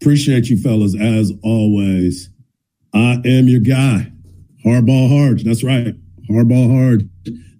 Appreciate you fellas as always. I am your guy, Hardball Hard. That's right, Hardball Hard.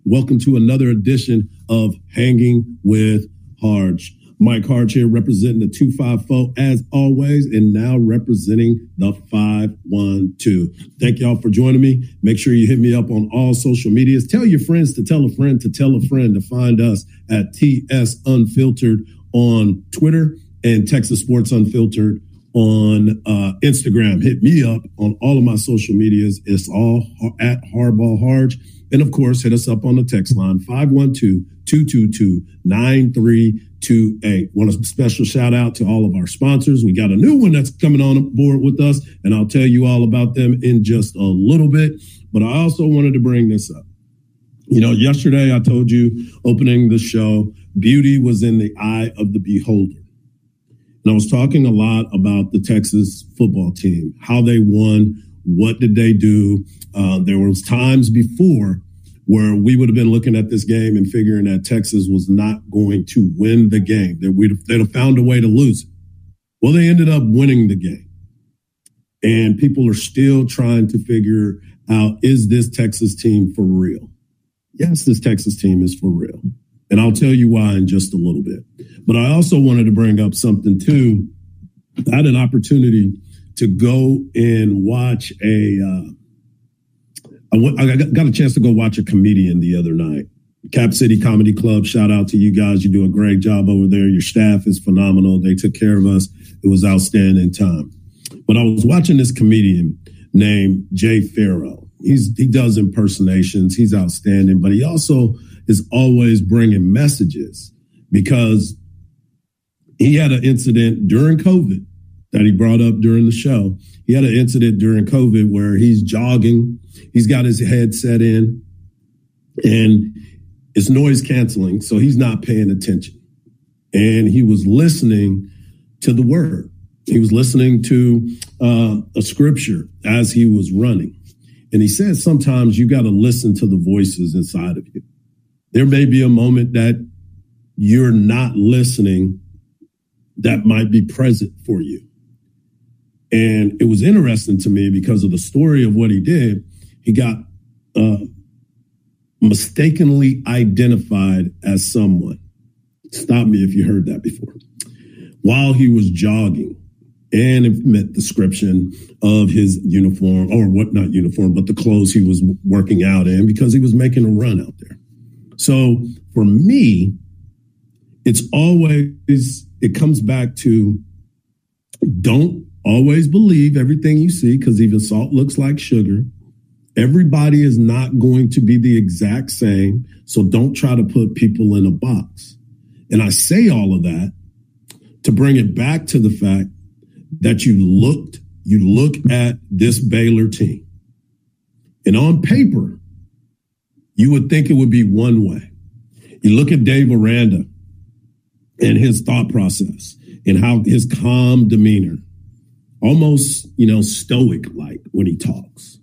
Welcome to another edition of Hanging with Hardge. Mike Hardge here representing the 254 as always, and now representing the 512. Thank y'all for joining me. Make sure you hit me up on all social medias. Tell your friends to tell a friend to tell a friend to find us at TS Unfiltered on Twitter and Texas Sports Unfiltered on uh, Instagram. Hit me up on all of my social medias. It's all at Hardball Hardge. And of course, hit us up on the text line 512 222 9328. Want a special shout out to all of our sponsors. We got a new one that's coming on board with us, and I'll tell you all about them in just a little bit. But I also wanted to bring this up. You know, yesterday I told you opening the show, beauty was in the eye of the beholder. And I was talking a lot about the Texas football team, how they won, what did they do. Uh, there was times before where we would have been looking at this game and figuring that Texas was not going to win the game, that we'd have, they'd have found a way to lose. Well, they ended up winning the game. And people are still trying to figure out, is this Texas team for real? Yes, this Texas team is for real. And I'll tell you why in just a little bit. But I also wanted to bring up something too. I had an opportunity to go and watch a. Uh, I, went, I got a chance to go watch a comedian the other night. Cap City Comedy Club. Shout out to you guys. You do a great job over there. Your staff is phenomenal. They took care of us. It was outstanding time. But I was watching this comedian named Jay Pharoah. He's he does impersonations. He's outstanding, but he also is always bringing messages because he had an incident during COVID that he brought up during the show. He had an incident during COVID where he's jogging, he's got his headset in, and it's noise canceling, so he's not paying attention. And he was listening to the word. He was listening to uh, a scripture as he was running. And he said sometimes you got to listen to the voices inside of you. There may be a moment that you're not listening that might be present for you. And it was interesting to me because of the story of what he did. He got uh, mistakenly identified as someone. Stop me if you heard that before. While he was jogging, and it met description of his uniform, or what not uniform, but the clothes he was working out in because he was making a run out there. So for me, it's always, it comes back to don't always believe everything you see because even salt looks like sugar. Everybody is not going to be the exact same. So don't try to put people in a box. And I say all of that to bring it back to the fact that you looked, you look at this Baylor team. And on paper, you would think it would be one way. You look at Dave Aranda and his thought process and how his calm demeanor, almost, you know, stoic like when he talks.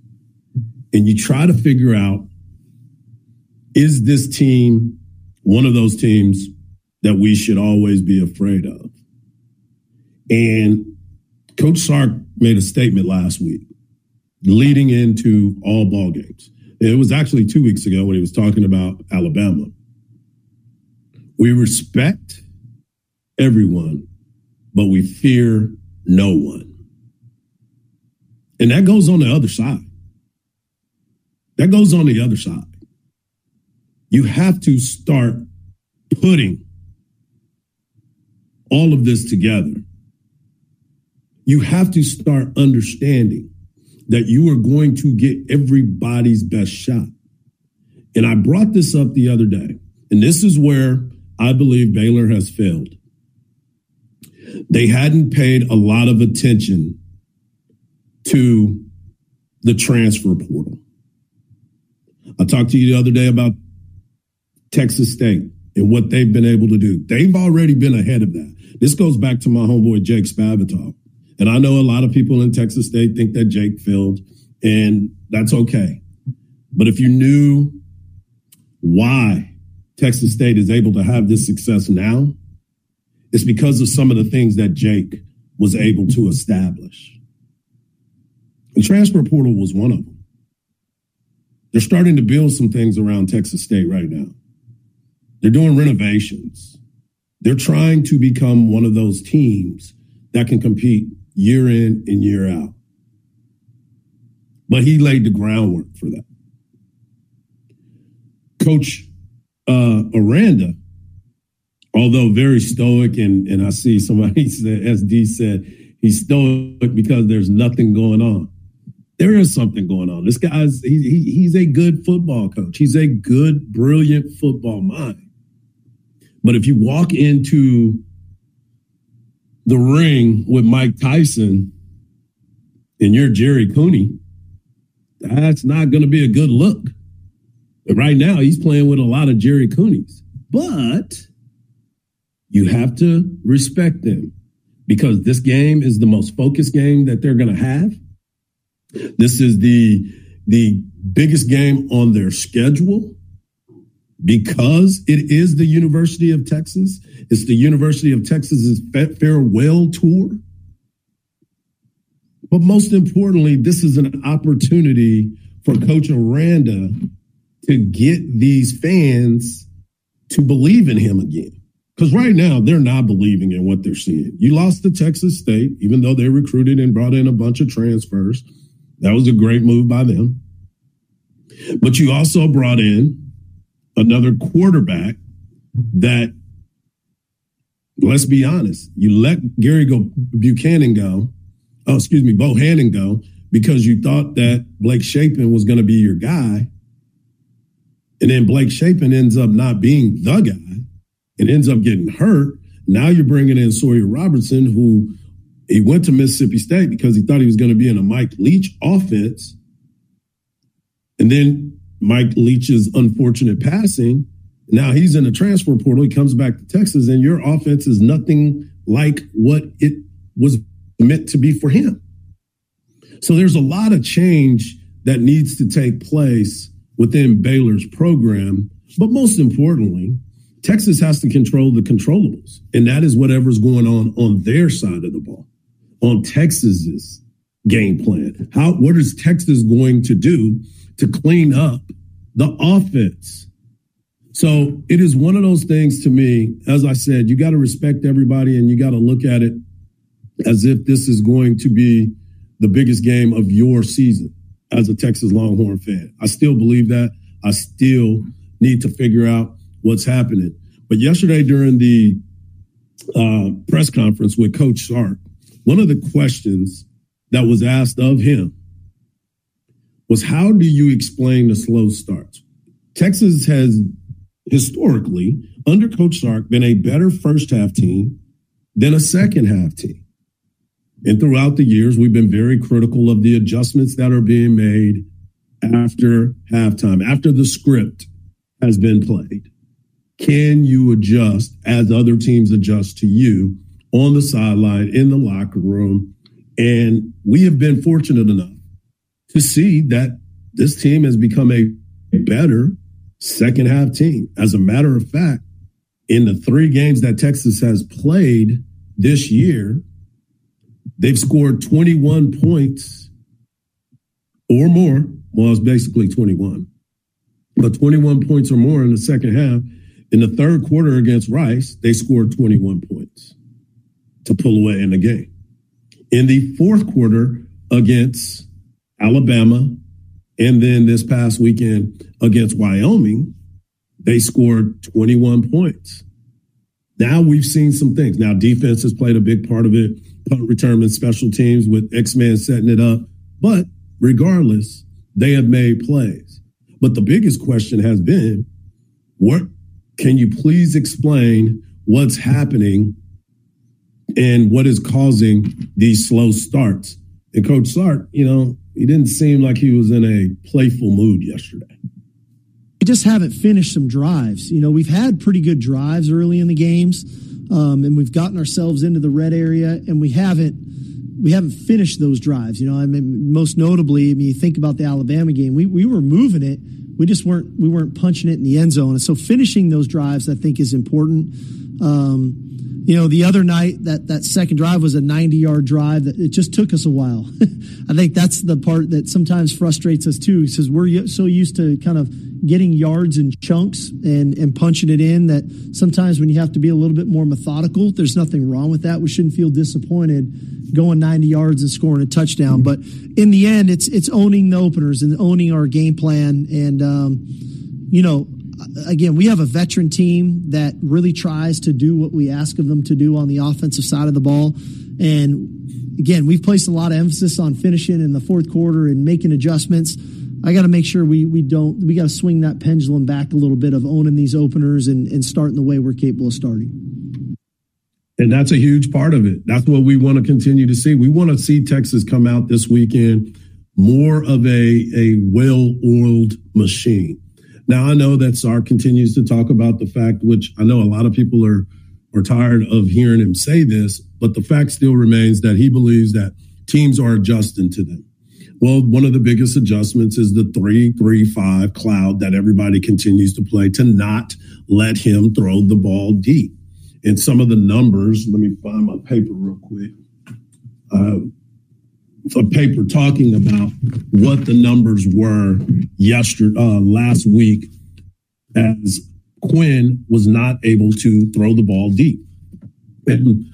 And you try to figure out is this team one of those teams that we should always be afraid of? And Coach Sark made a statement last week leading into all ball games. It was actually two weeks ago when he was talking about Alabama. We respect everyone, but we fear no one. And that goes on the other side. That goes on the other side. You have to start putting all of this together you have to start understanding that you are going to get everybody's best shot. And I brought this up the other day, and this is where I believe Baylor has failed. They hadn't paid a lot of attention to the transfer portal. I talked to you the other day about Texas State and what they've been able to do. They've already been ahead of that. This goes back to my homeboy Jake Spavital. And I know a lot of people in Texas State think that Jake failed, and that's okay. But if you knew why Texas State is able to have this success now, it's because of some of the things that Jake was able to establish. The transfer portal was one of them. They're starting to build some things around Texas State right now. They're doing renovations. They're trying to become one of those teams that can compete year in and year out. But he laid the groundwork for that. Coach uh, Aranda, although very stoic, and, and I see somebody said, SD said, he's stoic because there's nothing going on. There is something going on. This guy's, he, he, he's a good football coach. He's a good, brilliant football mind. But if you walk into the ring with Mike Tyson and you're Gerry Cooney, that's not going to be a good look. But right now, he's playing with a lot of Gerry Cooneys. But you have to respect them because this game is the most focused game that they're going to have. This is the the biggest game on their schedule because it is the University of Texas. It's the University of Texas's farewell tour. But most importantly, this is an opportunity for Coach Aranda to get these fans to believe in him again. Because right now, they're not believing in what they're seeing. You lost to Texas State, even though they recruited and brought in a bunch of transfers. That was a great move by them. But you also brought in another quarterback that, let's be honest, you let Gary go Buchanan go, oh, excuse me, Bo Bohanon go because you thought that Blake Shapen was going to be your guy. And then Blake Shapen ends up not being the guy and ends up getting hurt. Now you're bringing in Sawyer Robertson, who he went to Mississippi State because he thought he was going to be in a Mike Leach offense. And then Mike Leach's unfortunate passing. Now he's in the transfer portal. He comes back to Texas, and your offense is nothing like what it was meant to be for him. So there's a lot of change that needs to take place within Baylor's program. But most importantly, Texas has to control the controllables, and that is whatever's going on on their side of the ball, on Texas's game plan. How what is Texas going to do to clean up the offense. So it is one of those things to me, as I said, you got to respect everybody and you got to look at it as if this is going to be the biggest game of your season as a Texas Longhorn fan. I still believe that. I still need to figure out what's happening. But yesterday during the uh, press conference with Coach Sark, one of the questions that was asked of him was how do you explain the slow starts? Texas has historically, under Coach Sark, been a better first half team than a second half team. And throughout the years, we've been very critical of the adjustments that are being made after halftime, after the script has been played. Can you adjust as other teams adjust to you on the sideline, in the locker room? And we have been fortunate enough to see that this team has become a better second half team. As a matter of fact, in the three games that Texas has played this year, they've scored 21 points or more. Well, it's basically 21, but 21 points or more in the second half. In the third quarter against Rice, they scored 21 points to pull away in the game. In the fourth quarter against Alabama, and then this past weekend against Wyoming, they scored 21 points. Now we've seen some things. Now defense has played a big part of it, punt return and special teams with X-Men setting it up. But regardless, they have made plays. But the biggest question has been, what can you please explain what's happening and what is causing these slow starts? And Coach Sark, you know, he didn't seem like he was in a playful mood yesterday. We just haven't finished some drives. You know, we've had pretty good drives early in the games, um, and we've gotten ourselves into the red area, and we haven't we haven't finished those drives. You know, I mean, most notably, I mean, you think about the Alabama game, we we were moving it, we just weren't we weren't punching it in the end zone, and so finishing those drives, I think, is important. Um, you know, the other night that that second drive was a 90 yard drive that it just took us a while. I think that's the part that sometimes frustrates us too, because we're so used to kind of getting yards in chunks and and punching it in that sometimes when you have to be a little bit more methodical, there's nothing wrong with that. We shouldn't feel disappointed going 90 yards and scoring a touchdown, but in the end, it's it's owning the openers and owning our game plan and. Um, you know, again, we have a veteran team that really tries to do what we ask of them to do on the offensive side of the ball. And again, we've placed a lot of emphasis on finishing in the fourth quarter and making adjustments. I got to make sure we we don't we got to swing that pendulum back a little bit of owning these openers and, and starting the way we're capable of starting. And that's a huge part of it. That's what we want to continue to see. We want to see Texas come out this weekend more of a, a well oiled machine. Now I know that Sark continues to talk about the fact, which I know a lot of people are are tired of hearing him say this, but the fact still remains that he believes that teams are adjusting to them. Well, one of the biggest adjustments is the three three five cloud that everybody continues to play to not let him throw the ball deep. And some of the numbers, let me find my paper real quick. Uh, a paper talking about what the numbers were yesterday, uh, last week, as Quinn was not able to throw the ball deep. And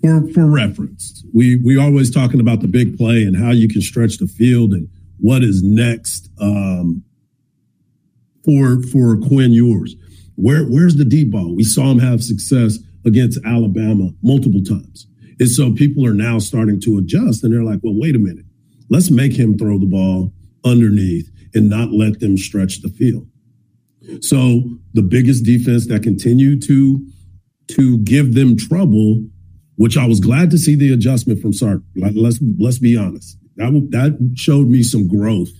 for for reference, we we always talking about the big play and how you can stretch the field and what is next um, for for Quinn Ewers. Where where's the deep ball? We saw him have success against Alabama multiple times. And so people are now starting to adjust and they're like, well, wait a minute. Let's make him throw the ball underneath and not let them stretch the field. So the biggest defense that continued to to give them trouble, which I was glad to see the adjustment from Sark. Let's let's be honest. That that showed me some growth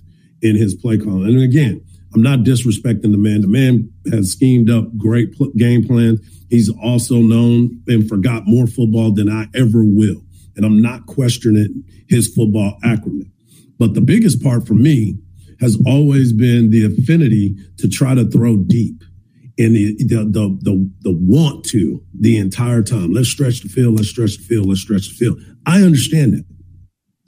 in his play calling. And again, I'm not disrespecting the man. The man has schemed up great pl- game plans. He's also known and forgot more football than I ever will. And I'm not questioning his football acumen. But the biggest part for me has always been the affinity to try to throw deep and the, the, the, the, the want to the entire time. Let's stretch the field. Let's stretch the field. Let's stretch the field. I understand that.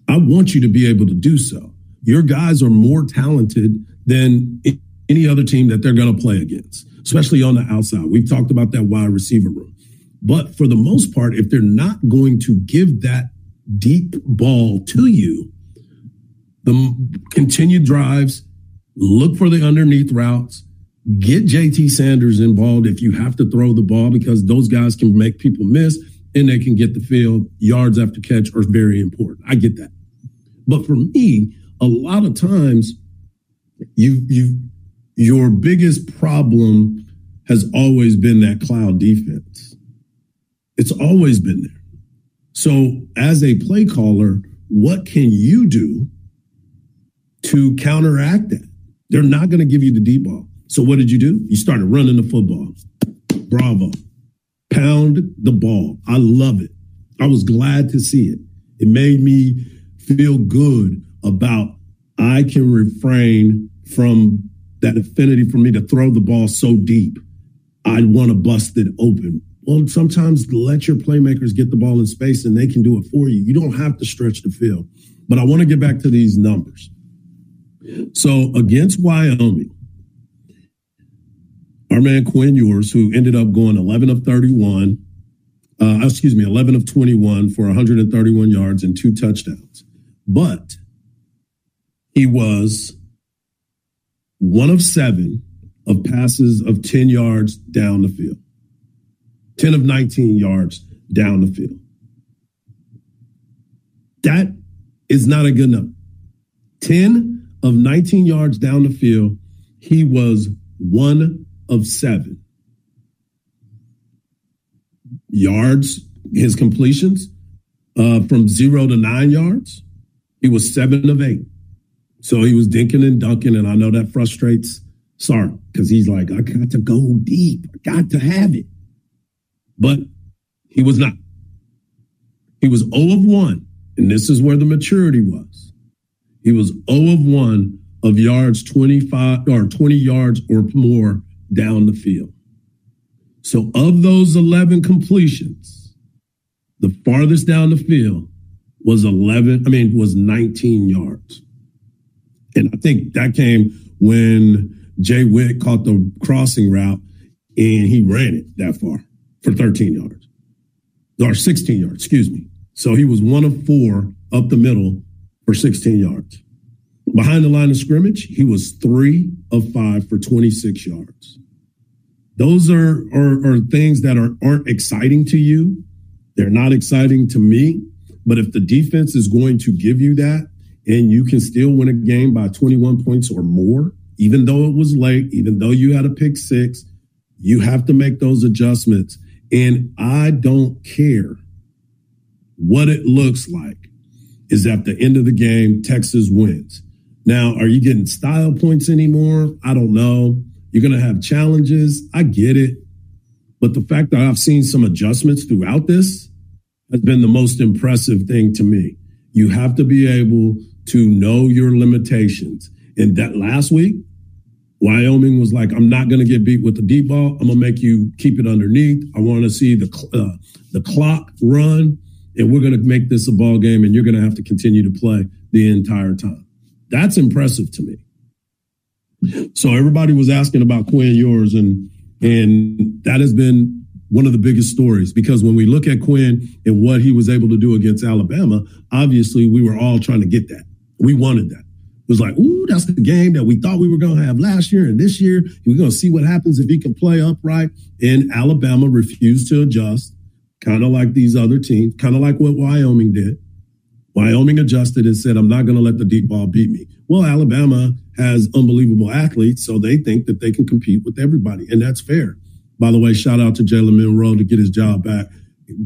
I want you to be able to do so. Your guys are more talented than any other team that they're going to play against especially on the outside. We've talked about that wide receiver room. But for the most part, if they're not going to give that deep ball to you, the continued drives, look for the underneath routes, get JT Sanders involved if you have to throw the ball because those guys can make people miss and they can get the field. Yards after catch are very important. I get that. But for me, a lot of times you you your biggest problem has always been that cloud defense. It's always been there. So, as a play caller, what can you do to counteract that? They're not going to give you the deep ball. So, what did you do? You started running the football. Bravo. Pound the ball. I love it. I was glad to see it. It made me feel good about I can refrain from that affinity for me to throw the ball so deep. I'd want to bust it open. Well, sometimes let your playmakers get the ball in space and they can do it for you. You don't have to stretch the field. But I want to get back to these numbers. So against Wyoming, our man Quinn Ewers, who ended up going 11 of 31, uh, excuse me, 11 of 21 for 131 yards and two touchdowns. But he was one of seven of passes of 10 yards down the field, 10 of 19 yards down the field. That is not a good number. 10 of 19 yards down the field, he was one of seven. Yards, his completions uh, from zero to nine yards, he was seven of eight. So he was dinking and dunking, and I know that frustrates Sark because he's like, I got to go deep, I got to have it. But he was not. He was 0 of 1, and this is where the maturity was. He was 0 of 1 of yards 25 or 20 yards or more down the field. So of those 11 completions, The farthest down the field was 11, I mean, was 19 yards. And I think that came when Jay Witt caught the crossing route and he ran it that far for 13 yards or 16 yards, excuse me. So he was one of four up the middle for 16 yards. Behind the line of scrimmage, he was three of five for 26 yards. Those are, are, are things that are, aren't exciting to you. They're not exciting to me. But if the defense is going to give you that and you can still win a game by 21 points or more, even though it was late, even though you had a pick six, you have to make those adjustments. And I don't care what it looks like is at the end of the game, Texas wins. Now, are you getting style points anymore? I don't know. You're going to have challenges. I get it. But the fact that I've seen some adjustments throughout this has been the most impressive thing to me. You have to be able to know your limitations. And that last week, Wyoming was like, I'm not going to get beat with the deep ball. I'm going to make you keep it underneath. I want to see the, uh, the clock run and we're going to make this a ball game and you're going to have to continue to play the entire time. That's impressive to me. So everybody was asking about Quinn Ewers and and that has been one of the biggest stories because when we look at Quinn and what he was able to do against Alabama, obviously we were all trying to get that. We wanted that. It was like, ooh, that's the game that we thought we were going to have last year and this year. We're going to see what happens if he can play upright. And Alabama refused to adjust kind of like these other teams, kind of like what Wyoming did. Wyoming adjusted and said, I'm not going to let the deep ball beat me. Well, Alabama has unbelievable athletes, so they think that they can compete with everybody, and that's fair. By the way, shout out to Jalen Milroe to get his job back.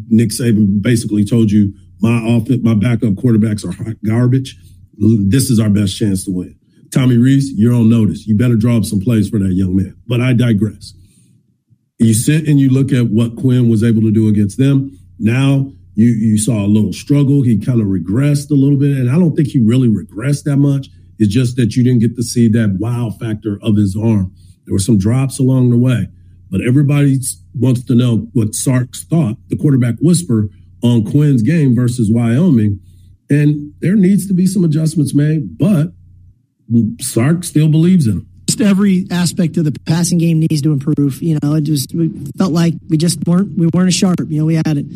Nick Saban basically told you my offense, my backup quarterbacks are garbage. This is our best chance to win. Tommy Rees, you're on notice. You better draw up some plays for that young man. But I digress. You sit and you look at what Quinn was able to do against them. Now you you saw a little struggle. He kind of regressed a little bit, and I don't think he really regressed that much. It's just that you didn't get to see that wow factor of his arm. There were some drops along the way, but everybody wants to know what Sark's thought, the quarterback whisper on Quinn's game versus Wyoming, and there needs to be some adjustments made. But Sark still believes in him just every aspect of the passing game needs to improve. You know, it just we felt like we just weren't we weren't as sharp. You know, we had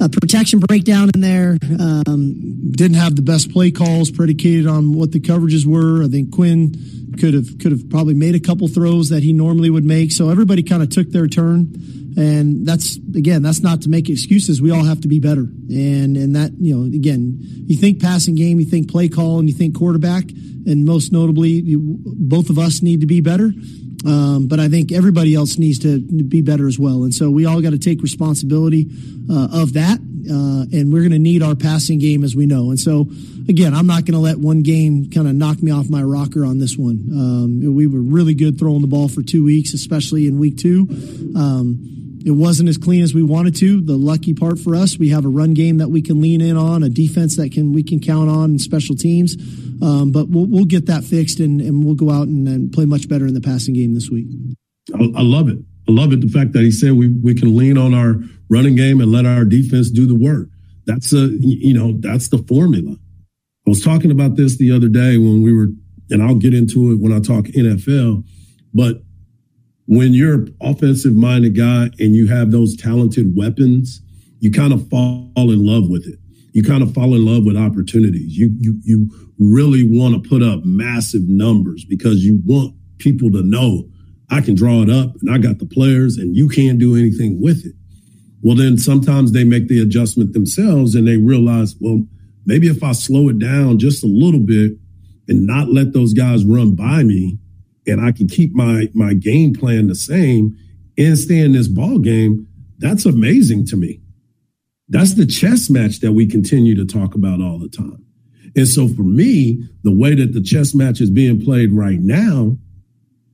a protection breakdown in there. Um, Didn't have the best play calls predicated on what the coverages were. I think Quinn could have could have probably made a couple throws that he normally would make. So everybody kind of took their turn. And that's again, that's not to make excuses. We all have to be better. And and that, you know, again, you think passing game, you think play call, and you think quarterback, and most notably, you, both of us need to be better. Um, but I think everybody else needs to be better as well. And so we all got to take responsibility uh, of that. Uh, and we're going to need our passing game as we know. And so, again, I'm not going to let one game kind of knock me off my rocker on this one. Um, we were really good throwing the ball for two weeks, especially in week two. Um, it wasn't as clean as we wanted to. The lucky part for us, we have a run game that we can lean in on, a defense that can we can count on, and special teams. Um, but we'll we'll get that fixed, and, and we'll go out and, and play much better in the passing game this week. I, I love it. I love it. The fact that he said we we can lean on our running game and let our defense do the work. That's a you know that's the formula. I was talking about this the other day when we were, and I'll get into it when I talk NFL, but when you're an offensive minded guy and you have those talented weapons, you kind of fall in love with it. You kind of fall in love with opportunities. You you you really want to put up massive numbers because you want people to know I can draw it up and I got the players and you can't do anything with it. Well, then sometimes they make the adjustment themselves and they realize, well, maybe if I slow it down just a little bit and not let those guys run by me, and I can keep my my game plan the same and stay in this ball game, that's amazing to me. That's the chess match that we continue to talk about all the time. And so for me, the way that the chess match is being played right now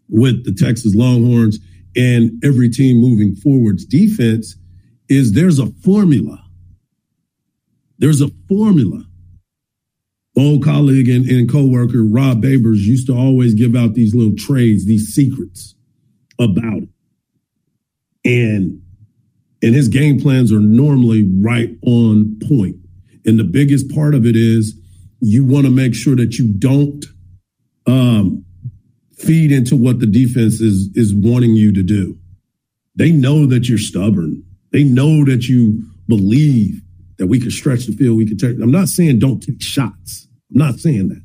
with the Texas Longhorns and every team moving forwards defense is there's a formula. There's a formula old colleague and, and co-worker Rob Babers used to always give out these little trades, these secrets about it. And And his game plans are normally right on point. And the biggest part of it is you want to make sure that you don't um, feed into what the defense is is wanting you to do. They know that you're stubborn. They know that you believe that we can stretch the field. We can take. I'm not saying don't take shots. I'm not saying that.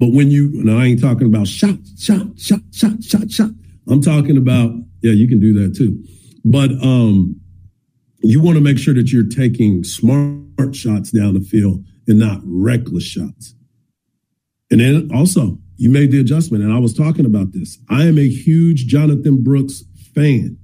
But when you, no, I ain't talking about shot, shot, shot, shot, shot, shot. I'm talking about, yeah, you can do that too. But um, you want to make sure that you're taking smart shots down the field and not reckless shots. And then also, you made the adjustment, and I was talking about this. I am a huge Jonathan Brooks fan.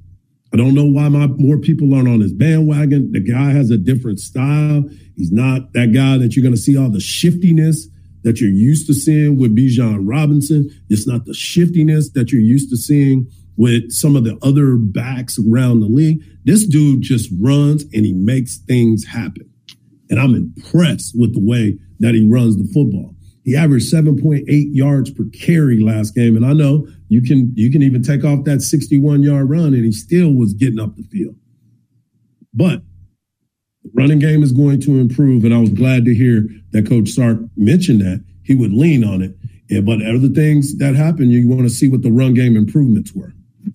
I don't know why my more people aren't on his bandwagon. The guy has a different style. He's not that guy that you're going to see all the shiftiness that you're used to seeing with Bijan Robinson. It's not the shiftiness that you're used to seeing with some of the other backs around the league. This dude just runs and he makes things happen. And I'm impressed with the way that he runs the football. He averaged 7.8 yards per carry last game. And I know you can you can even take off that 61 yard run and he still was getting up the field. But the running game is going to improve. And I was glad to hear that Coach Sark mentioned that he would lean on it. Yeah, but other things that happen, you want to see what the run game improvements were.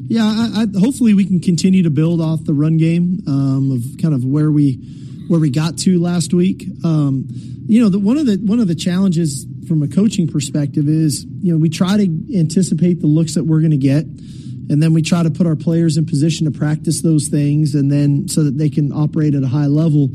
Yeah, I, I, hopefully we can continue to build off the run game um, of kind of where we where we got to last week. Um, you know, the, one of the one of the challenges from a coaching perspective is you know we try to anticipate the looks that we're going to get, and then we try to put our players in position to practice those things, and then so that they can operate at a high level.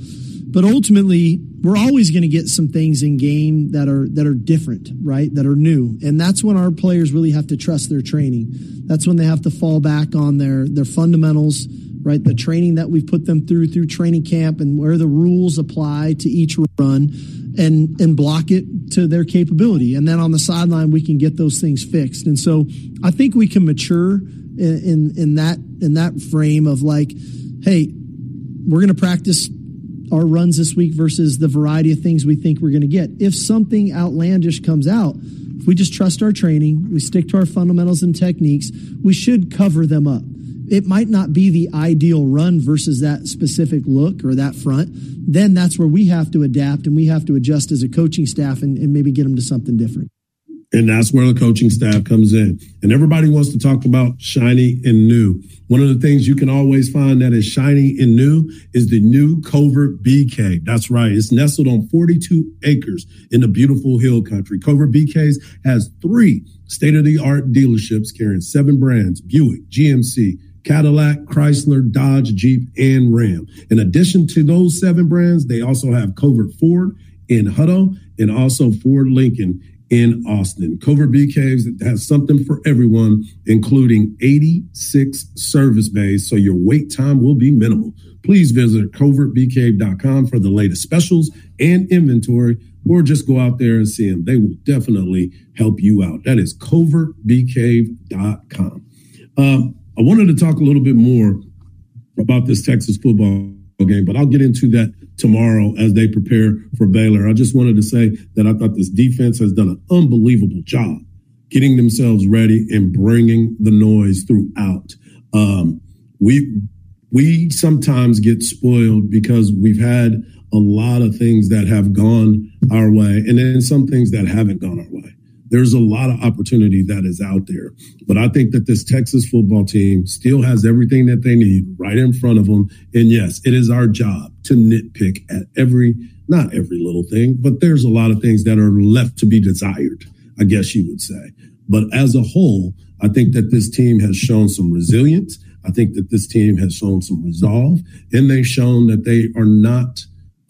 But ultimately, we're always going to get some things in game that are that are different, right? That are new, and that's when our players really have to trust their training. That's when they have to fall back on their their fundamentals, right? The training that we've put them through through training camp, and where the rules apply to each run, and and block it to their capability. And then on the sideline, we can get those things fixed. And so, I think we can mature in in, in that in that frame of like, hey, we're going to practice our runs this week versus the variety of things we think we're going to get. If something outlandish comes out, if we just trust our training, we stick to our fundamentals and techniques, we should cover them up. It might not be the ideal run versus that specific look or that front. Then that's where we have to adapt and we have to adjust as a coaching staff and, and maybe get them to something different. And that's where the coaching staff comes in. And everybody wants to talk about shiny and new. One of the things you can always find that is shiny and new is the new Covert Cave. That's right. It's nestled on 42 acres in the beautiful hill country. Covert Caves has three state of the art dealerships carrying seven brands, Buick, GMC, Cadillac, Chrysler, Dodge, Jeep, and Ram. In addition to those seven brands, they also have Covert Ford in Hutto and also Ford Lincoln in Austin. Covert Bee Caves has something for everyone, including 86 service bays, so your wait time will be minimal. Please visit covertbeecave.com for the latest specials and inventory, or just go out there and see them. They will definitely help you out. That is covertbeecave.com. Um, I wanted to talk a little bit more about this Texas football game, but I'll get into that tomorrow as they prepare for Baylor. I just wanted to say that I thought this defense has done an unbelievable job getting themselves ready and bringing the noise throughout. Um, we we sometimes get spoiled because we've had a lot of things that have gone our way, and then some things that haven't gone our way there's a lot of opportunity that is out there. But I think that this Texas football team still has everything that they need right in front of them. And yes, it is our job to nitpick at every, not every little thing, but there's a lot of things that are left to be desired, I guess you would say. But as a whole, I think that this team has shown some resilience. I think that this team has shown some resolve and they've shown that they are not,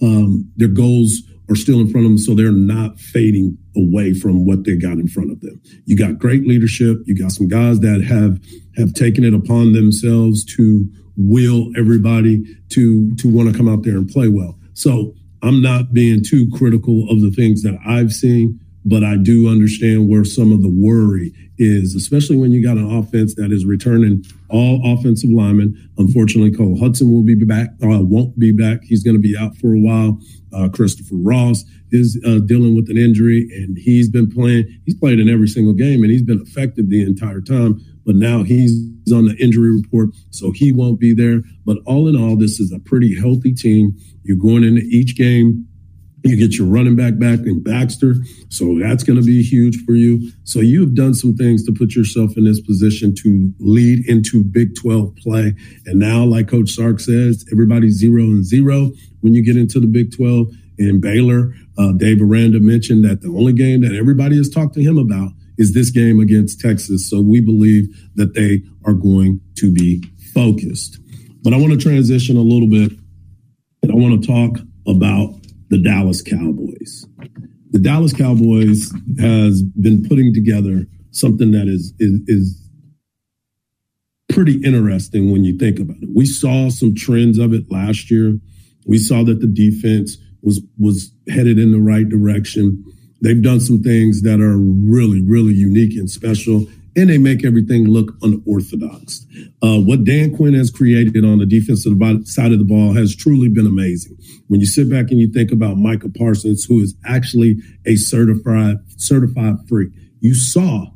um, their goals are still in front of them, so they're not fading away from what they got in front of them. You got great leadership. You got some guys that have have taken it upon themselves to will everybody to to want to come out there and play well. So I'm not being too critical of the things that I've seen, but I do understand where some of the worry is, especially when you got an offense that is returning all offensive linemen. Unfortunately, Cole Hutson will be back, uh, won't be back. He's going to be out for a while. Uh, Christopher Ross is uh, dealing with an injury, and he's been playing. He's played in every single game, and he's been effective the entire time. But now he's on the injury report, so he won't be there. But all in all, this is a pretty healthy team. You're going into each game you get your running back back in Baxter. So that's going to be huge for you. So you've done some things to put yourself in this position to lead into Big 12 play. And now, like Coach Sark says, everybody's zero and zero when you get into the Big 12. And Baylor, uh, Dave Aranda mentioned that the only game that everybody has talked to him about is this game against Texas. So we believe that they are going to be focused. But I want to transition a little bit and I want to talk about the Dallas Cowboys. The Dallas Cowboys has been putting together something that is, is, is pretty interesting when you think about it. We saw some trends of it last year. We saw that the defense was was headed in the right direction. They've done some things that are really, really unique and special and they make everything look unorthodox. Uh, what Dan Quinn has created on the defensive side of the ball has truly been amazing. When you sit back and you think about Micah Parsons, who is actually a certified certified freak, you saw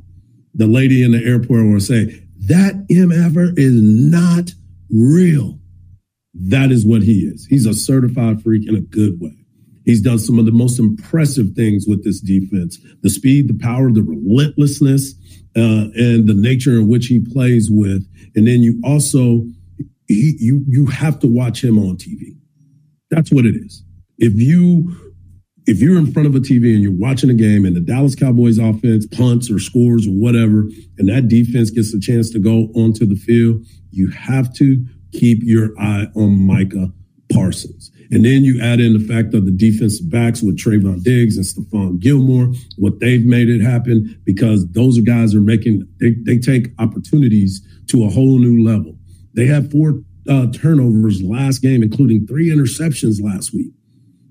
the lady in the airport will say that MFer is not real. That is what he is. He's a certified freak in a good way. He's done some of the most impressive things with this defense the speed, the power, the relentlessness, uh, and the nature in which he plays with. And then you also, he, you, you have to watch him on TV. That's what it is. If you, if you're in front of a TV and you're watching a game and the Dallas Cowboys offense punts or scores or whatever, and that defense gets a chance to go onto the field, you have to keep your eye on Micah Parsons. And then you add in the fact of the defensive backs with Trevon Diggs and Stephon Gilmore, what they've made it happen because those guys are making, they, they take opportunities to a whole new level. They had four uh, turnovers last game, including three interceptions last week.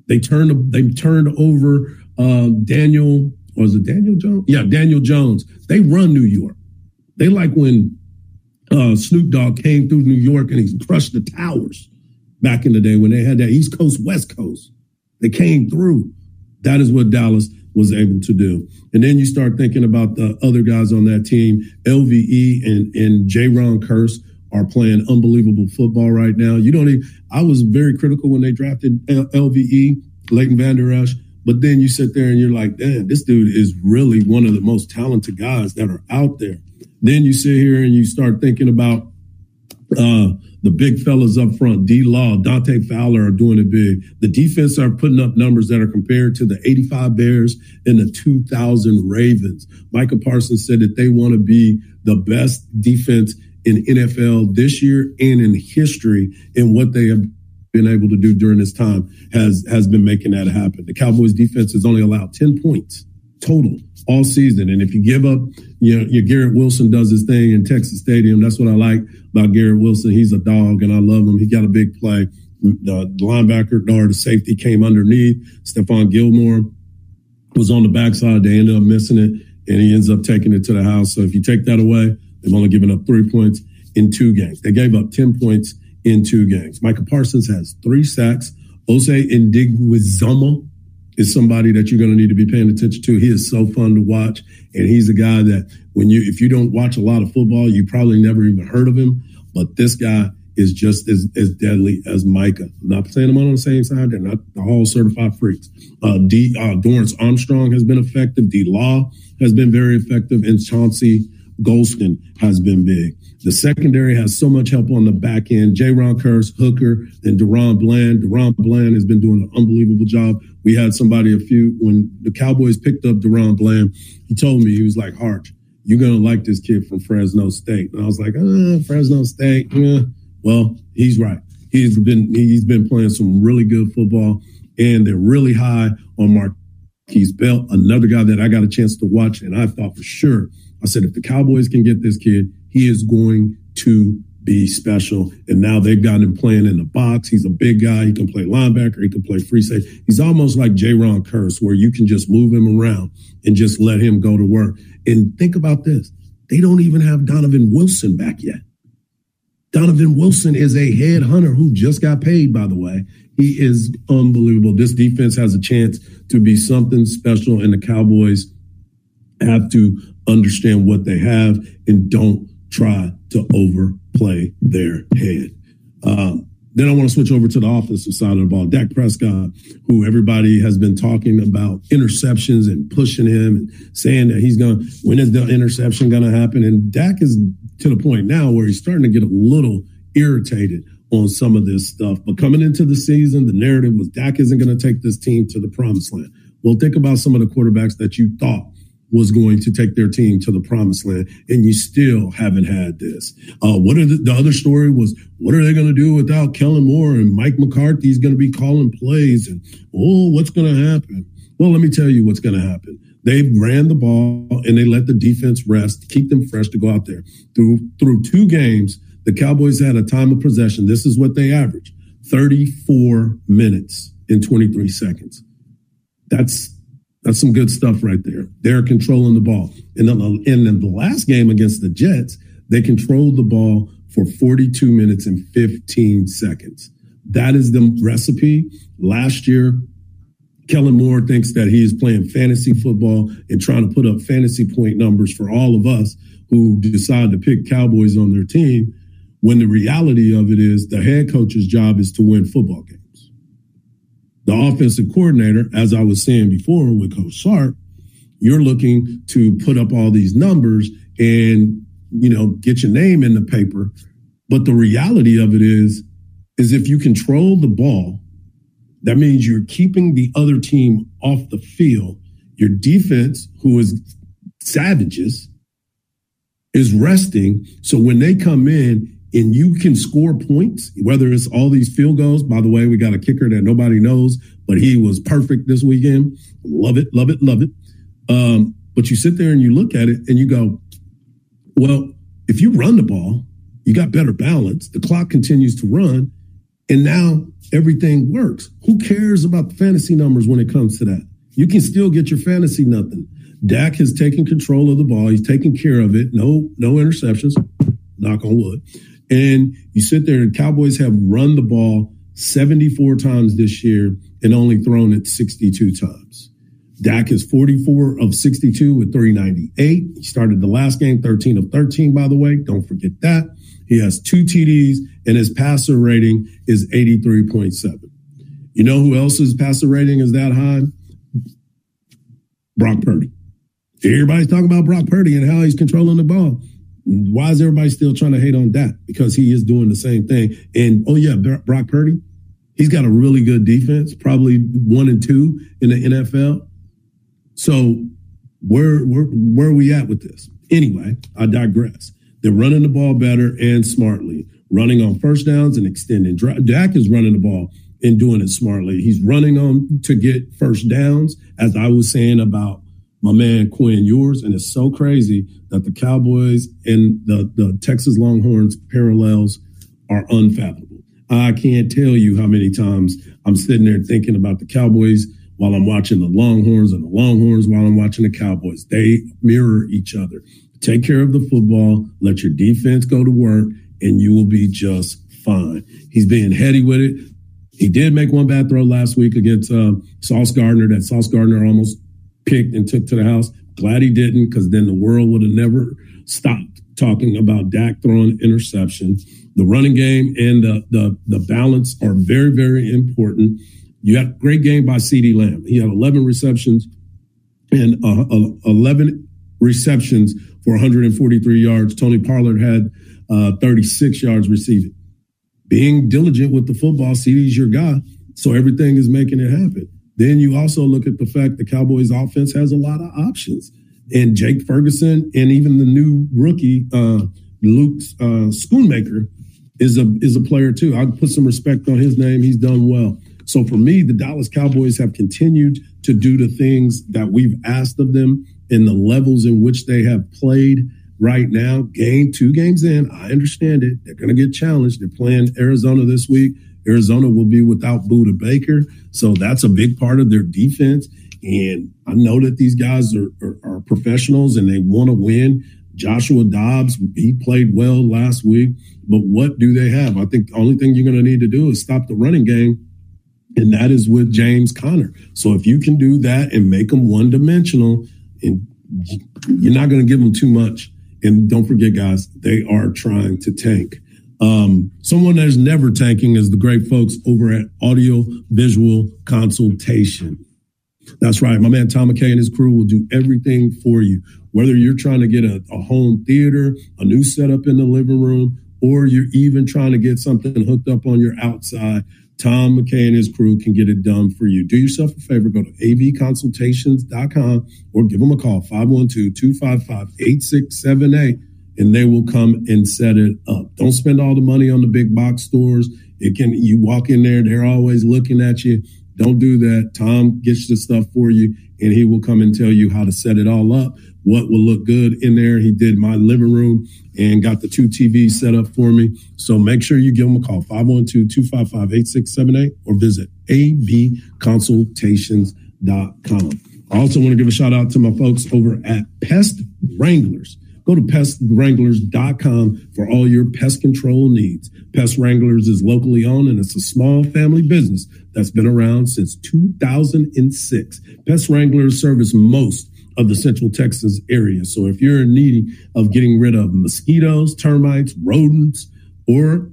They turned, they turned over uh, Daniel, was it Daniel Jones? Yeah, Daniel Jones. They run New York. They like when uh, Snoop Dogg came through New York and he crushed the towers back in the day when they had that East Coast, West Coast. They came through. That is what Dallas was able to do. And then you start thinking about the other guys on that team. LVE and, and Jayron Kearse are playing unbelievable football right now. You don't even, I was very critical when they drafted LVE, Leighton Vander Esch. But then you sit there and you're like, damn, this dude is really one of the most talented guys that are out there. Then you sit here and you start thinking about uh, the big fellas up front, D Law, Dante Fowler are doing it big. The defense are putting up numbers that are compared to the 85 Bears and the 2000 Ravens. Micah Parsons said that they want to be the best defense in NFL this year and in history and what they have been able to do during this time has has been making that happen. The Cowboys defense has only allowed 10 points total all season. And if you give up, you know, your Garrett Wilson does his thing in Texas Stadium. That's what I like about Garrett Wilson. He's a dog and I love him. He got a big play. The linebacker or the safety came underneath. Stephon Gilmore was on the backside. They ended up missing it and he ends up taking it to the house. So if you take that away, they've only given up three points in two games. They gave up 10 points in two games. Micah Parsons has three sacks. Osa Odighizuwa is somebody that you're going to need to be paying attention to. He is so fun to watch. And he's a guy that when you, if you don't watch a lot of football, you probably never even heard of him. But this guy is just as, as deadly as Micah. I'm not saying them on the same side. They're not the whole certified freaks. Uh, D, uh, Dorance Armstrong has been effective. D Law has been very effective. And Chauncey Golston has been big. The secondary has so much help on the back end. Jayron Kearse, Hooker, and DaRon Bland. DaRon Bland has been doing an unbelievable job. We had somebody a few when the Cowboys picked up DaRon Bland. He told me he was like, "Hardge, you're gonna like this kid from Fresno State." And I was like, uh, "Fresno State." Yeah. Well, he's right. He's been he's been playing some really good football, and they're really high on Markquese Bell, another guy that I got a chance to watch, and I thought for sure I said, if the Cowboys can get this kid, he is going to be special. And now they've got him playing in the box. He's a big guy. He can play linebacker. He can play free safety. He's almost like Jayron Kearse, where you can just move him around and just let him go to work. And think about this. They don't even have Donovan Wilson back yet. Donovan Wilson is a head hunter who just got paid, by the way. He is unbelievable. This defense has a chance to be something special, and the Cowboys have to understand what they have and don't try to overplay their hand. Um, then I want to switch over to the offensive side of the ball. Dak Prescott, who everybody has been talking about interceptions and pushing him and saying that he's going to, when is the interception going to happen? And Dak is to the point now where he's starting to get a little irritated on some of this stuff. But coming into the season, the narrative was Dak isn't going to take this team to the promised land. Well, think about some of the quarterbacks that you thought was going to take their team to the promised land, and you still haven't had this. Uh, what are the, the, other story was? What are they going to do without Kellen Moore and Mike McCarthy is going to be calling plays? And oh, what's going to happen? Well, let me tell you what's going to happen. They ran the ball and they let the defense rest, keep them fresh to go out there. Through through two games, the Cowboys had a time of possession. This is what they averaged: 34 minutes and 23 seconds. That's that's some good stuff right there. They're controlling the ball. And then, in the last game against the Jets, they controlled the ball for 42 minutes and 15 seconds. That is the recipe. Last year, Kellen Moore thinks that he is playing fantasy football and trying to put up fantasy point numbers for all of us who decide to pick Cowboys on their team. When the reality of it is the head coach's job is to win football games the offensive coordinator, as I was saying before with Coach Sark, you're looking to put up all these numbers and you know get your name in the paper. But the reality of it is, is if you control the ball, that means you're keeping the other team off the field. Your defense, who is savages, is resting. So when they come in, and you can score points, whether it's all these field goals. By the way, we got a kicker that nobody knows, but he was perfect this weekend. Love it, love it, love it. Um, but you sit there and you look at it and you go, well, if you run the ball, you got better balance. The clock continues to run, and now everything works. Who cares about the fantasy numbers when it comes to that? You can still get your fantasy nothing. Dak has taken control of the ball. He's taking care of it. No, no interceptions. Knock on wood. And you sit there and Cowboys have run the ball 74 times this year and only thrown it 62 times. Dak is 44 of 62 with 398. He started the last game 13 of 13, by the way. Don't forget that. He has two TDs and his passer rating is 83.7. You know who else's passer rating is that high? Brock Purdy. Everybody's talking about Brock Purdy and how he's controlling the ball. Why is everybody still trying to hate on that? Because he is doing the same thing. And oh yeah, Brock Purdy, he's got a really good defense, probably one and two in the NFL. So where where where are we at with this? Anyway, I digress. They're running the ball better and smartly, running on first downs and extending. Dak is running the ball and doing it smartly. He's running on to get first downs, as I was saying about my man Quinn Ewers. and it's so crazy that the Cowboys and the, the Texas Longhorns parallels are unfathomable. I can't tell you how many times I'm sitting there thinking about the Cowboys while I'm watching the Longhorns and the Longhorns while I'm watching the Cowboys. They mirror each other. Take care of the football, let your defense go to work, and you will be just fine. He's being heady with it. He did make one bad throw last week against uh, Sauce Gardner. That Sauce Gardner almost picked and took to the house. Glad he didn't, because then the world would have never stopped talking about Dak throwing interception. The running game and the, the, the balance are very, very important. You had a great game by CeeDee Lamb. He had 11 receptions and uh, uh, 11 receptions for 143 yards. Tony Pollard had uh, 36 yards receiving. Being diligent with the football, CeeDee's your guy, so everything is making it happen. Then you also look at the fact the Cowboys offense has a lot of options. And Jake Ferguson and even the new rookie, uh, Luke uh, Schoonmaker, is a is a player too. I'd put some respect on his name. He's done well. So for me, the Dallas Cowboys have continued to do the things that we've asked of them in the levels in which they have played. right now. Game two games in, I understand it. They're going to get challenged. They're playing Arizona this week. Arizona will be without Budda Baker, so that's a big part of their defense. And I know that these guys are, are, are professionals and they want to win. Joshua Dobbs, he played well last week, but what do they have? I think the only thing you're going to need to do is stop the running game, and that is with James Conner. So if you can do that and make them one dimensional, and you're not going to give them too much. And don't forget, guys, they are trying to tank. Um, someone that is never tanking is the great folks over at Audio Visual Consultation. That's right. My man Tom McKay and his crew will do everything for you. Whether you're trying to get a, a home theater, a new setup in the living room, or you're even trying to get something hooked up on your outside, Tom McKay and his crew can get it done for you. Do yourself a favor, go to avconsultations.com or give them a call, 512-255-8678, and they will come and set it up. Don't spend all the money on the big box stores. It can you walk in there, they're always looking at you. Don't do that. Tom gets the stuff for you and he will come and tell you how to set it all up, what will look good in there. He did my living room and got the two TVs set up for me. So make sure you give him a call, 512-255-8678 or visit avconsultations.com. I also want to give a shout out to my folks over at Pest Wranglers. Go to pestwranglers.com for all your pest control needs. Pest Wranglers is locally owned and it's a small family business that's been around since 2006. Pest Wranglers service most of the Central Texas area. So if you're in need of getting rid of mosquitoes, termites, rodents, or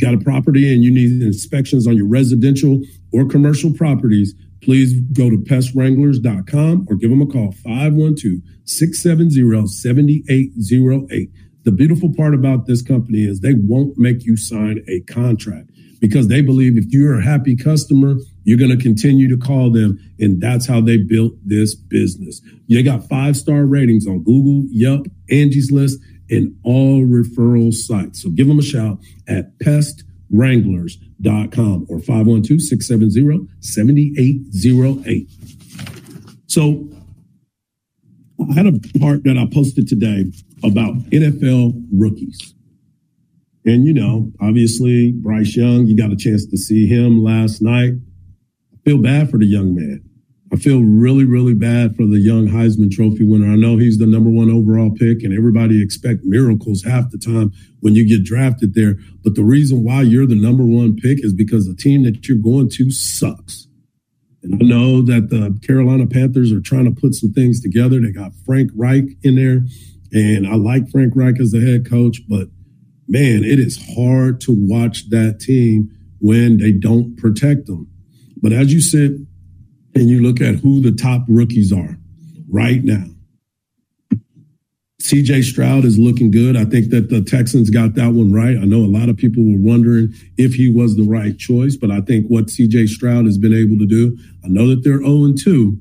got a property and you need inspections on your residential or commercial properties, please go to pestwranglers.com or give them a call 512 670 7808. The beautiful part about this company is they won't make you sign a contract because they believe if you're a happy customer, you're going to continue to call them. And that's how they built this business. They got five star ratings on Google, Yelp, Angie's List, and all referral sites. So give them a shout at pestwranglers.com or 512 670 7808. So I had a part that I posted today about NFL rookies. And, you know, obviously, Bryce Young, you got a chance to see him last night. I feel bad for the young man. I feel really, really bad for the young Heisman Trophy winner. I know he's the number one overall pick, and everybody expect miracles half the time when you get drafted there. But the reason why you're the number one pick is because the team that you're going to sucks. And I know that the Carolina Panthers are trying to put some things together. They got Frank Reich in there, and I like Frank Reich as the head coach, but man, it is hard to watch that team when they don't protect them. But as you sit and you look at who the top rookies are right now, CJ Stroud is looking good. I think that the Texans got that one right. I know a lot of people were wondering if he was the right choice, but I think what CJ Stroud has been able to do, I know that they're 0 2,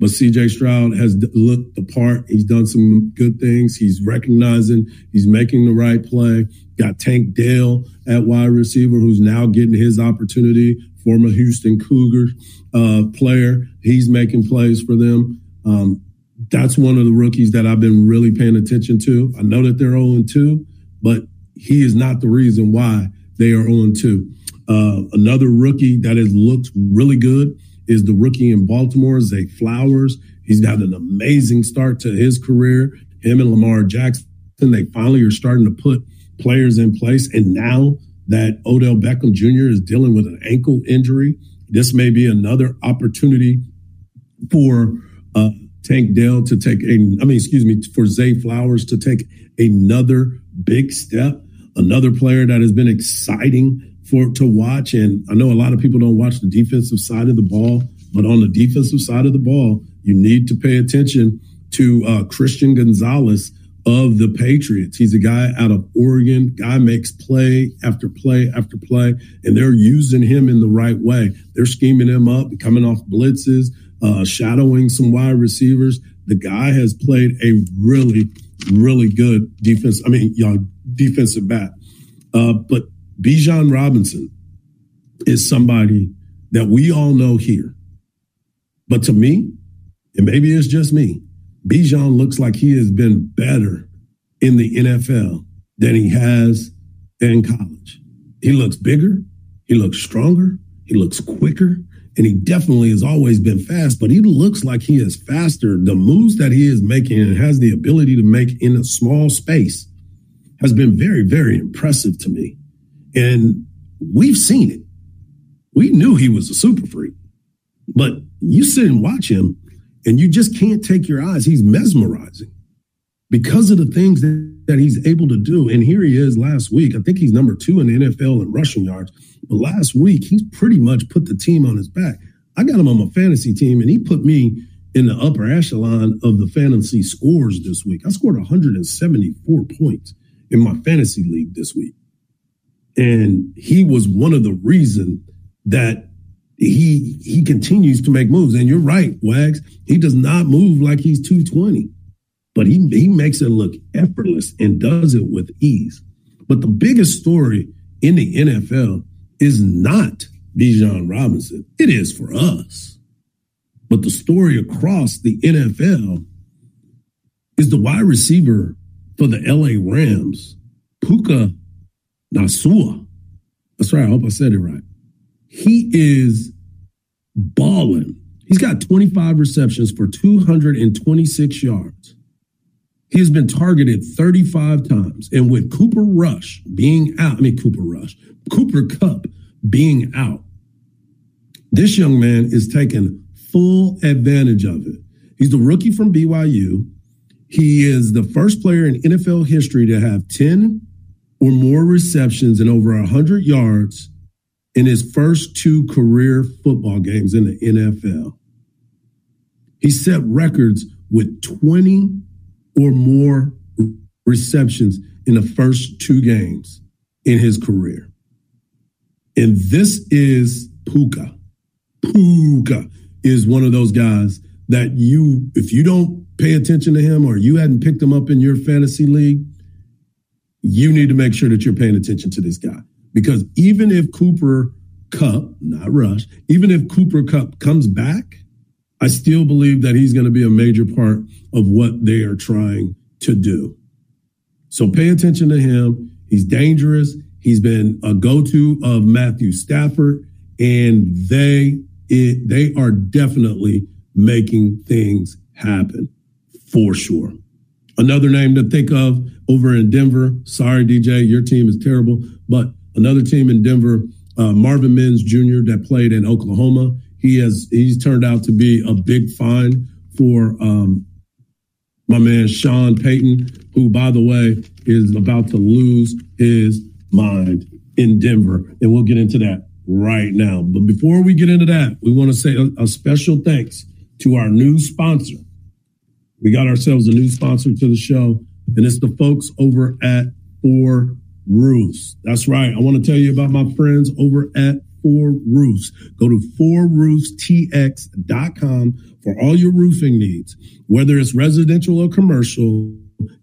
but CJ Stroud has looked the part. He's done some good things. He's recognizing, he's making the right play. Got Tank Dell at wide receiver, who's now getting his opportunity, former Houston Cougars uh, player. He's making plays for them. Um, that's one of the rookies that I've been really paying attention to. I know that they're 0 2, but he is not the reason why they are 0 2. Uh, another rookie that has looked really good is the rookie in Baltimore, Zay Flowers. He's had an amazing start to his career. Him and Lamar Jackson, they finally are starting to put players in place. And now that Odell Beckham Jr. is dealing with an ankle injury, this may be another opportunity for uh, Tank Dell to take a, I mean, excuse me, for Zay Flowers to take another big step, another player that has been exciting for to watch. And I know a lot of people don't watch the defensive side of the ball, but on the defensive side of the ball, you need to pay attention to uh, Christian Gonzalez of the Patriots. He's a guy out of Oregon. Guy makes play after play after play, and they're using him in the right way. They're scheming him up, coming off blitzes, uh, shadowing some wide receivers. The guy has played a really, really good defense. I mean, you know, defensive back. Uh, but Bijan Robinson is somebody that we all know here. But to me, and maybe it's just me, Bijan looks like he has been better in the NFL than he has in college. He looks bigger, he looks stronger, he looks quicker, and he definitely has always been fast, but he looks like he is faster. The moves that he is making and has the ability to make in a small space has been very, very impressive to me. And we've seen it. We knew he was a super freak, but you sit and watch him and you just can't take your eyes. He's mesmerizing because of the things that, that he's able to do. And here he is last week. I think he's number two in the NFL in rushing yards. But last week, he's pretty much put the team on his back. I got him on my fantasy team, and he put me in the upper echelon of the fantasy scores this week. I scored 174 points in my fantasy league this week. And he was one of the reasons that he he continues to make moves. And you're right, Wags. He does not move like he's 220, but he, he makes it look effortless and does it with ease. But the biggest story in the NFL is not Bijan Robinson. It is for us. But the story across the NFL is the wide receiver for the LA Rams, Puka Nacua. That's right. I hope I said it right. He is balling. He's got 25 receptions for 226 yards. He has been targeted 35 times. And with Cooper Rush being out, I mean, Cooper Rush, Cooper Kupp being out, this young man is taking full advantage of it. He's the rookie from BYU. He is the first player in NFL history to have 10 or more receptions and over 100 yards in his first two career football games in the NFL. He set records with 20 or more receptions in the first two games in his career. And this is Puka. Puka is one of those guys that you, if you don't pay attention to him or you hadn't picked him up in your fantasy league, you need to make sure that you're paying attention to this guy. Because even if Cooper Kupp, not Rush, even if Cooper Kupp comes back, I still believe that he's going to be a major part of what they are trying to do. So pay attention to him. He's dangerous. He's been a go-to of Matthew Stafford, and they it, they are definitely making things happen for sure. Another name to think of over in Denver. Sorry, DJ, your team is terrible, but another team in Denver, uh, Marvin Mims Jr. that played in Oklahoma. He has he's turned out to be a big find for um, my man Sean Payton, who, by the way, is about to lose his mind in Denver, and we'll get into that right now. But before we get into that, we want to say a, a special thanks to our new sponsor. We got ourselves a new sponsor to the show, and it's the folks over at Four Roofs. That's right. I want to tell you about my friends over at Four Roofs. Go to fourroofstx.com for all your roofing needs, whether it's residential or commercial.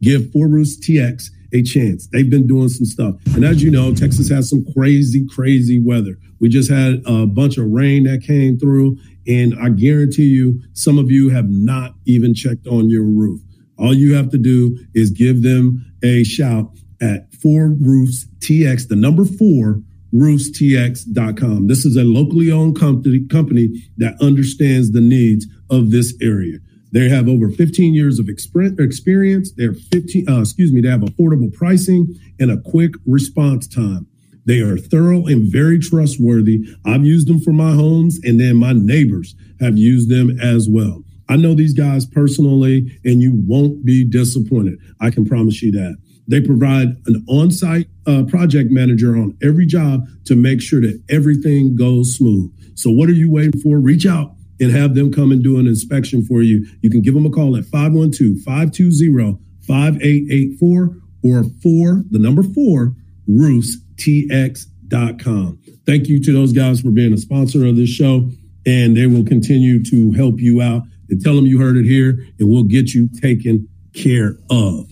Give Four Roofs TX a chance. They've been doing some stuff. And as you know, Texas has some crazy, crazy weather. We just had a bunch of rain that came through. And I guarantee you, some of you have not even checked on your roof. All you have to do is give them a shout at Four Roofs TX, the number four, roofstx.com. This is a locally owned company, company that understands the needs of this area. They have over 15 years of experience. They're 15, uh, excuse me, they have affordable pricing and a quick response time. They are thorough and very trustworthy. I've used them for my homes and then my neighbors have used them as well. I know these guys personally and you won't be disappointed. I can promise you that. They provide an on site uh, project manager on every job to make sure that everything goes smooth. So, what are you waiting for? Reach out and have them come and do an inspection for you. You can give them a call at 512 520 5884 or 4, the number 4, roofstx.com. Thank you to those guys for being a sponsor of this show, and they will continue to help you out and tell them you heard it here, and we'll get you taken care of.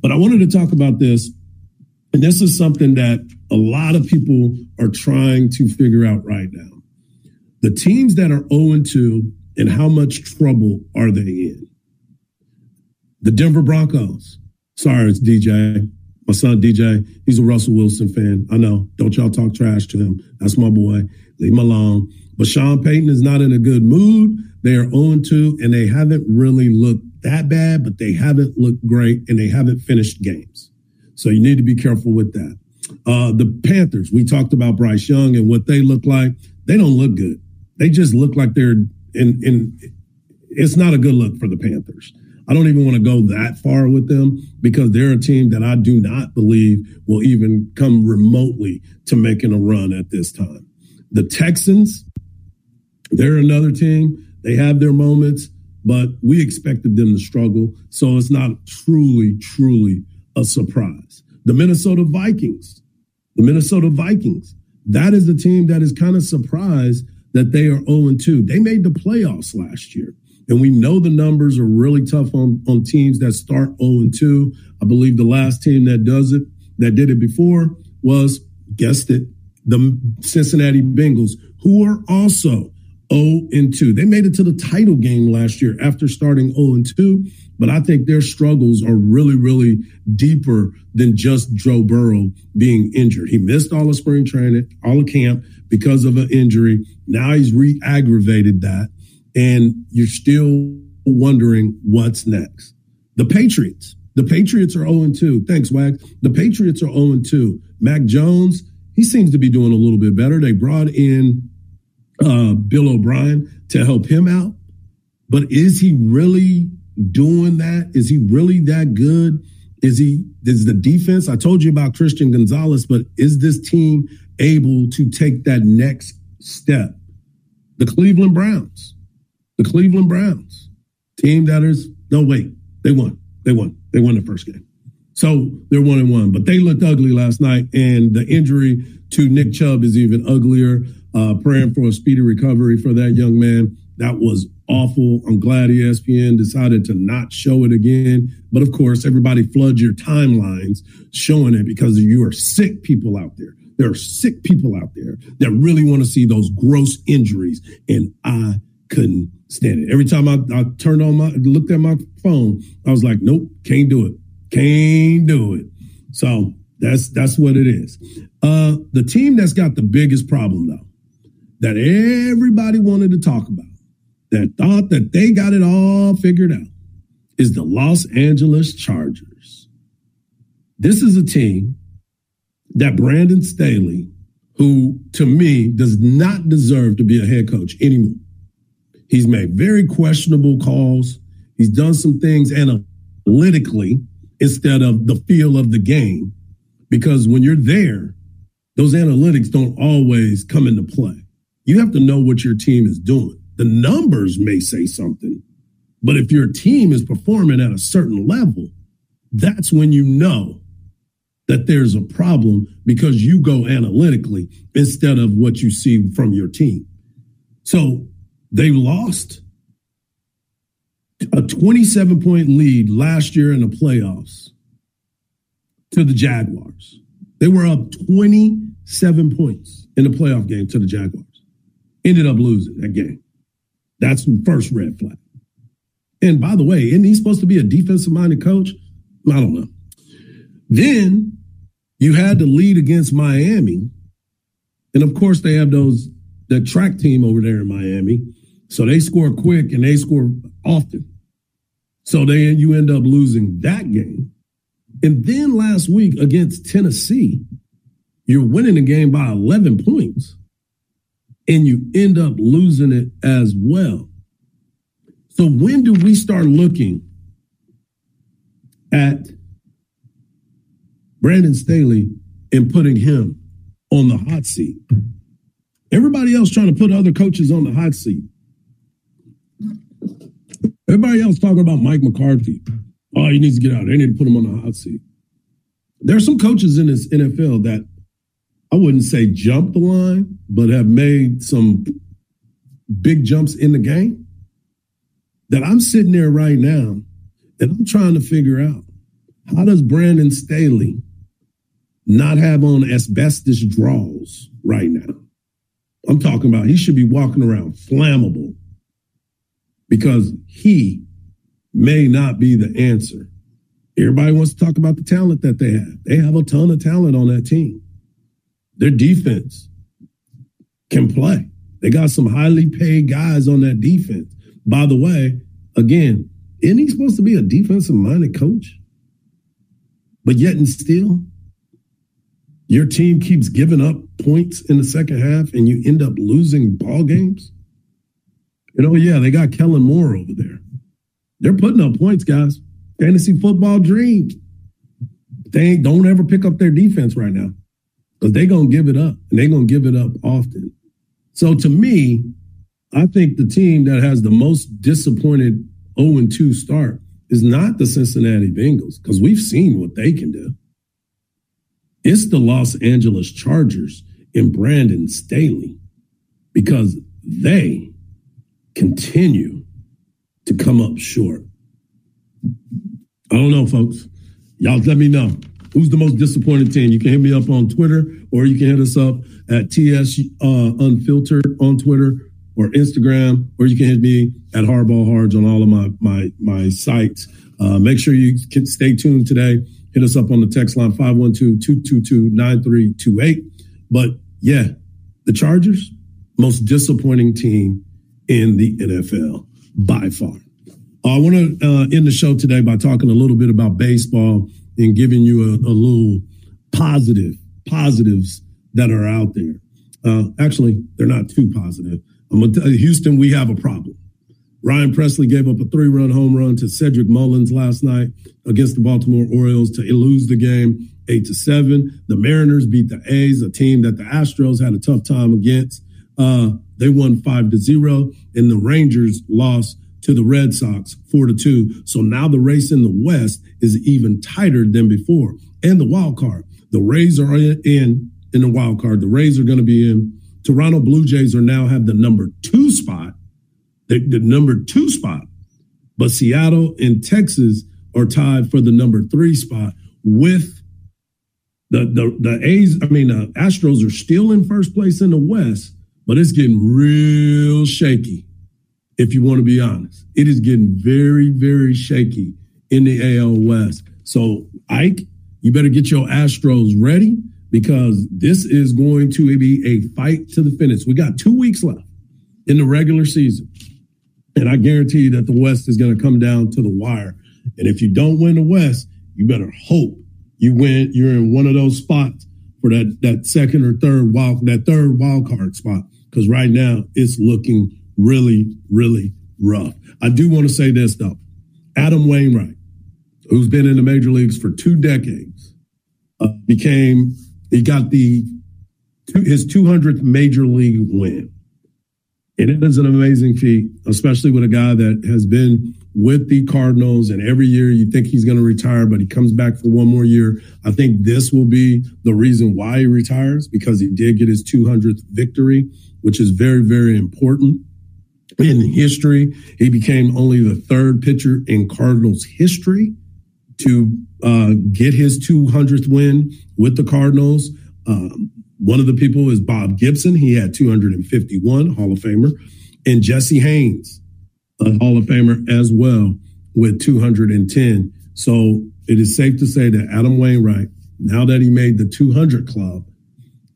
But I wanted to talk about this, and this is something that a lot of people are trying to figure out right now the teams that are 0 2 and how much trouble are they in? The Denver Broncos, Sorry, it's DJ. My son DJ, he's a Russell Wilson fan. I know. Don't y'all talk trash to him. That's my boy. Leave him alone. But Sean Payton is not in a good mood. They are 0 2, and they haven't really looked that bad, but they haven't looked great, and they haven't finished games. So you need to be careful with that. Uh, the Panthers, we talked about Bryce Young and what they look like. They don't look good. They just look like they're in, in it's not a good look for the Panthers. I don't even want to go that far with them because they're a team that I do not believe will even come remotely to making a run at this time. The Texans, they're another team. They have their moments, but we expected them to struggle. So it's not truly, truly a surprise. The Minnesota Vikings, the Minnesota Vikings, that is the team that is kind of surprised that they are 0 2. They made the playoffs last year. And we know the numbers are really tough on, on teams that start 0 2. I believe the last team that does it, that did it before, was, guessed it, the Cincinnati Bengals, who are also 0 and 2. They made it to the title game last year after starting 0 and 2. But I think their struggles are really, really deeper than just Joe Burrow being injured. He missed all of spring training, all of camp because of an injury. Now he's re aggravated that and you're still wondering what's next. The Patriots. The Patriots are 0 2. Thanks, Wag. The Patriots are 0 2. Mac Jones, he seems to be doing a little bit better. They brought in uh, Bill O'Brien to help him out. But is he really doing that? Is he really that good? Is he is the defense? I told you about Christian Gonzalez, but is this team able to take that next step? The Cleveland Browns the Cleveland Browns, team that is no wait, they won, they won, they won the first game. So they're one and one, but they looked ugly last night, and the injury to Nick Chubb is even uglier. Uh, praying for a speedy recovery for that young man. That was awful. I'm glad ESPN decided to not show it again. But of course, everybody floods your timelines showing it because you are sick people out there. There are sick people out there that really want to see those gross injuries. And I couldn't stand it. Every time I, I turned on my, looked at my phone, I was like, nope, can't do it. Can't do it. So that's, that's what it is. Uh, the team that's got the biggest problem though, that everybody wanted to talk about, that thought that they got it all figured out, is the Los Angeles Chargers. This is a team that Brandon Staley, who to me does not deserve to be a head coach anymore. He's made very questionable calls. He's done some things analytically instead of the feel of the game. Because when you're there, those analytics don't always come into play. You have to know what your team is doing. The numbers may say something, but if your team is performing at a certain level, that's when you know that there's a problem because you go analytically instead of what you see from your team. So they lost a 27 point lead last year in the playoffs to the Jaguars. They were up 27 points in the playoff game to the Jaguars. Ended up losing that game. That's the first red flag. And by the way, isn't he supposed to be a defensive minded coach? I don't know. Then you had to lead against Miami. And of course, they have those, the track team over there in Miami so they score quick and they score often. So then you end up losing that game. And then last week against Tennessee, you're winning the game by 11 points and you end up losing it as well. So when do we start looking at Brandon Staley and putting him on the hot seat? Everybody else trying to put other coaches on the hot seat. Everybody else talking about Mike McCarthy. Oh, he needs to get out. They need to put him on the hot seat. There are some coaches in this NFL that I wouldn't say jump the line, but have made some big jumps in the game. That I'm sitting there right now and I'm trying to figure out how does Brandon Staley not have on asbestos draws right now? I'm talking about he should be walking around flammable because he may not be the answer Everybody wants to talk about the talent that they have. They have a ton of talent on that team. Their defense can play. They got some highly paid guys on that defense. By the way, again, isn't he supposed to be a defensive minded coach? But yet and still, your team keeps giving up points in the second half and you end up losing ball games. You oh, know, yeah, they got Kellen Moore over there. They're putting up points, guys. Fantasy football dream. They don't ever pick up their defense right now because they're going to give it up and they're going to give it up often. So to me, I think the team that has the most disappointed 0 2 start is not the Cincinnati Bengals because we've seen what they can do. It's the Los Angeles Chargers and Brandon Staley because they continue to come up short. I don't know, folks. Y'all let me know. Who's the most disappointed team? You can hit me up on Twitter or you can hit us up at TS uh, Unfiltered on Twitter or Instagram, or you can hit me at Hardball Hardge on all of my my my sites. Uh, make sure you can stay tuned today. Hit us up on the text line 512-222-9328. But yeah, the Chargers, most disappointing team in the NFL by far. I want to uh, end the show today by talking a little bit about baseball and giving you a, a little positive positives that are out there. Uh, actually, they're not too positive. I'm gonna tell you, Houston, we have a problem. Ryan Pressly gave up a three-run home run to Cedric Mullins last night against the Baltimore Orioles to lose the game eight to seven. The Mariners beat the A's, a team that the Astros had a tough time against. Uh, they won five to zero, and the Rangers lost to the Red Sox four to two. So now the race in the West is even tighter than before. And the wild card, the Rays are in in, the wild card. The Rays are going to be in. Toronto Blue Jays are now have the number two spot, the, the number two spot, but Seattle and Texas are tied for the number three spot with the the the A's. I mean, the Astros are still in first place in the West, but it's getting real shaky if you want to be honest. It is getting very, very shaky in the AL West. So, Ike, you better get your Astros ready because this is going to be a fight to the finish. We got two weeks left in the regular season. And I guarantee you that the West is going to come down to the wire. And if you don't win the West, you better hope you win. You're in one of those spots for that, that second or third wild, that third wild card spot. Because right now it's looking really, really rough. I do want to say this though. Adam Wainwright, who's been in the major leagues for two decades, uh, became, he got the, his 200th major league win. And it is an amazing feat, especially with a guy that has been with the Cardinals and every year you think he's going to retire, but he comes back for one more year. I think this will be the reason why he retires because he did get his 200th victory, which is very, very important in history. He became only the third pitcher in Cardinals history to uh, get his 200th win with the Cardinals. Um, one of the people is Bob Gibson. He had 251, Hall of Famer, and Jesse Haines, a Hall of Famer as well, with 210. So it is safe to say that Adam Wainwright, now that he made the 200 club,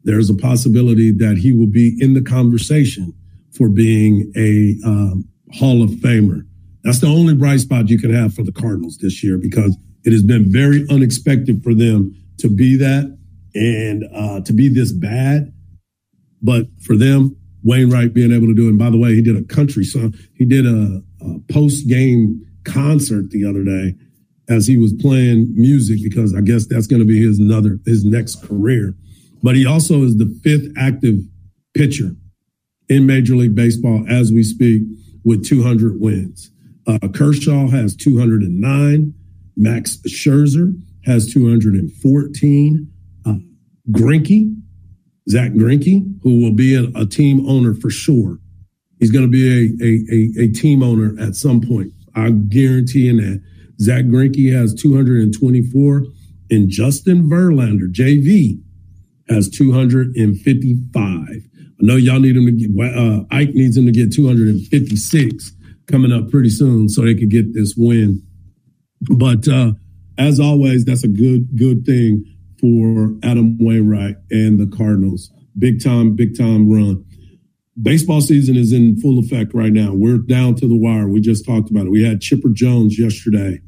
there's a possibility that he will be in the conversation for being a um, Hall of Famer. That's the only bright spot you could have for the Cardinals this year because it has been very unexpected for them to be that and uh, to be this bad. But for them, Wainwright being able to do it. And by the way, he did a country song. He did a, a post game concert the other day as he was playing music because I guess that's going to be his another his next career. But he also is the fifth active pitcher in Major League Baseball as we speak with 200 wins. Uh, Kershaw has 209. Max Scherzer has 214. Uh, Greinke, Zack Greinke, who will be a, a, team owner for sure. He's going to be a, a, a, a, team owner at some point. I'm guaranteeing that. Zack Greinke has 224. And Justin Verlander, JV, has 255. Know y'all need him to get, uh, Ike needs him to get 256 coming up pretty soon so they could get this win. But uh, as always, that's a good good thing for Adam Wainwright and the Cardinals. Big time, big time run. Baseball season is in full effect right now. We're down to the wire. We just talked about it. We had Chipper Jones yesterday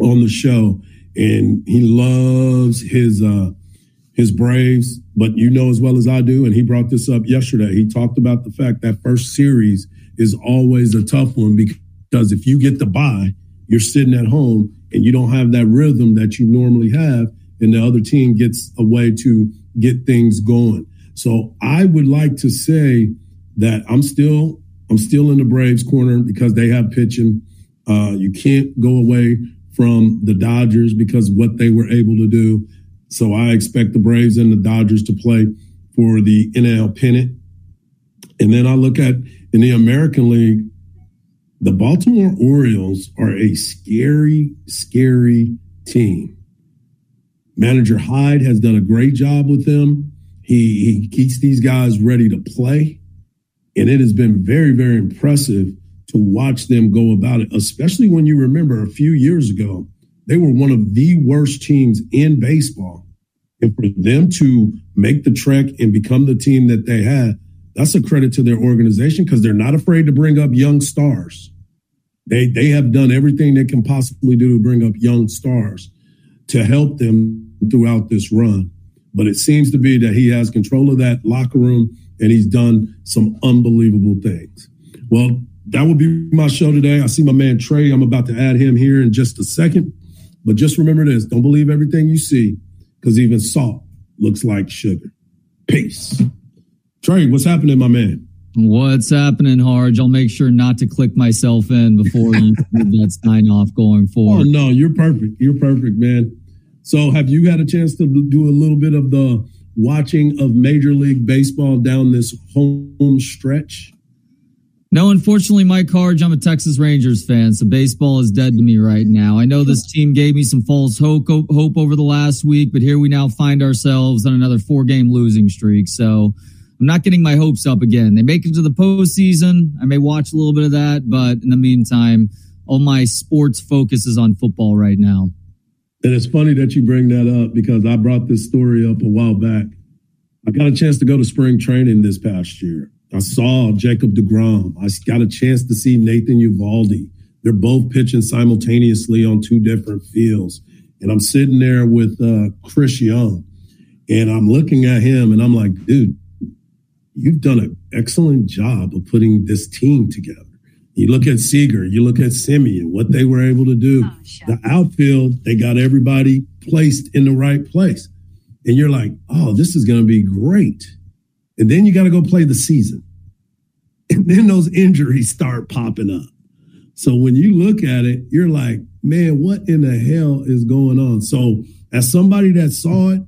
on the show, and he loves his uh, his Braves. But you know as well as I do, and he brought this up yesterday. He talked about the fact that first series is always a tough one because if you get the bye, you're sitting at home and you don't have that rhythm that you normally have, and the other team gets a way to get things going. So I would like to say that I'm still I'm still in the Braves corner because they have pitching. Uh, you can't go away from the Dodgers because what they were able to do. So I expect the Braves and the Dodgers to play for the NL pennant. And then I look at in the American League, the Baltimore Orioles are a scary, scary team. Manager Hyde has done a great job with them. He, he keeps these guys ready to play. And it has been very, very impressive to watch them go about it, especially when you remember a few years ago, they were one of the worst teams in baseball. And for them to make the trek and become the team that they had, that's a credit to their organization because they're not afraid to bring up young stars. They they have done everything they can possibly do to bring up young stars to help them throughout this run. But it seems to be that he has control of that locker room and he's done some unbelievable things. Well, that will be my show today. I see my man Trey. I'm about to add him here in just a second. But just remember this don't believe everything you see because even salt looks like sugar. Peace. Trey, what's happening, my man? What's happening, Hardge? I'll make sure not to click myself in before you do that sign off going forward. Oh, no, you're perfect. You're perfect, man. So, have you had a chance to do a little bit of the watching of Major League Baseball down this home stretch? No, unfortunately, Mike Hardge, I'm a Texas Rangers fan, so baseball is dead to me right now. I know this team gave me some false hope, hope over the last week, but here we now find ourselves on another four game losing streak. So I'm not getting my hopes up again. They make it to the postseason. I may watch a little bit of that, but in the meantime, all my sports focus is on football right now. And it's funny that you bring that up because I brought this story up a while back. I got a chance to go to spring training this past year. I saw Jacob deGrom. I got a chance to see Nathan Eovaldi. They're both pitching simultaneously on two different fields. And I'm sitting there with uh, Chris Young and I'm looking at him and I'm like, dude, you've done an excellent job of putting this team together. You look at Seager, you look at Semien, what they were able to do. Oh, the outfield, they got everybody placed in the right place. And you're like, oh, this is going to be great. And then you got to go play the season. And then those injuries start popping up. So when you look at it, you're like, man, what in the hell is going on? So as somebody that saw it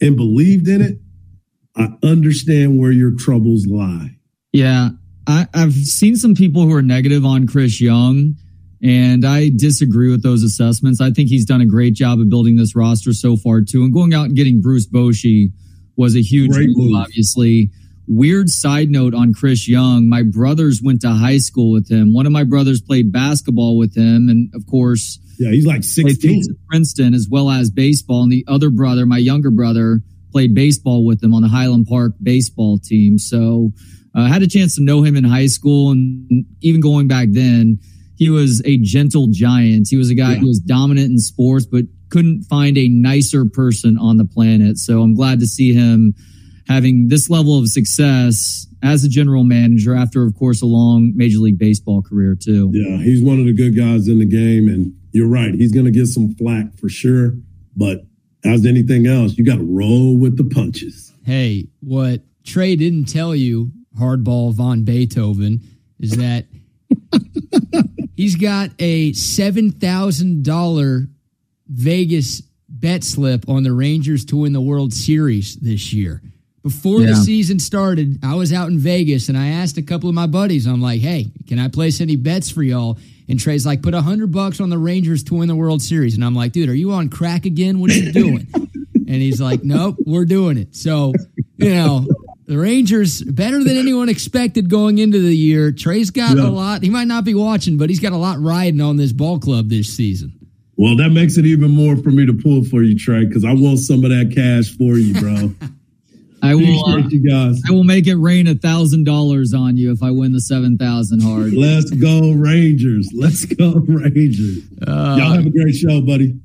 and believed in it, I understand where your troubles lie. Yeah. I, I've seen some people who are negative on Chris Young, and I disagree with those assessments. I think he's done a great job of building this roster so far, too. And going out and getting Bruce Bochy was a huge move, move, obviously. Weird side note on Chris Young. My brothers went to high school with him. One of my brothers played basketball with him. And of course, yeah, he's like 16. Princeton as well as baseball. And the other brother, my younger brother, played baseball with him on the Highland Park baseball team. So uh, I uh, had a chance to know him in high school. And even going back then, he was a gentle giant. He was a guy yeah. who was dominant in sports, but couldn't find a nicer person on the planet. So I'm glad to see him having this level of success as a general manager after, of course, a long Major League Baseball career, too. Yeah, he's one of the good guys in the game. And you're right, he's going to get some flack for sure. But as anything else, you got to roll with the punches. Hey, what Trey didn't tell you, hardball von Beethoven, is that he's got a $7,000 Vegas bet slip on the Rangers to win the World Series this year. Before yeah. the season started, I was out in Vegas and I asked a couple of my buddies, I'm like, hey, can I place any bets for y'all? And Trey's like, put a hundred bucks on the Rangers to win the World Series. And I'm like, dude, are you on crack again? What are you doing? and he's like, nope, we're doing it. So, you know, the Rangers better than anyone expected going into the year. Trey's got yeah. a lot. He might not be watching, but he's got a lot riding on this ball club this season. Well, that makes it even more for me to pull for you, Trey, because I want some of that cash for you, bro. I will. Uh, you guys. I will make it rain a thousand dollars on you if I win the seven thousand hard. Let's go Rangers. Let's go Rangers. Uh, Y'all have a great show, buddy.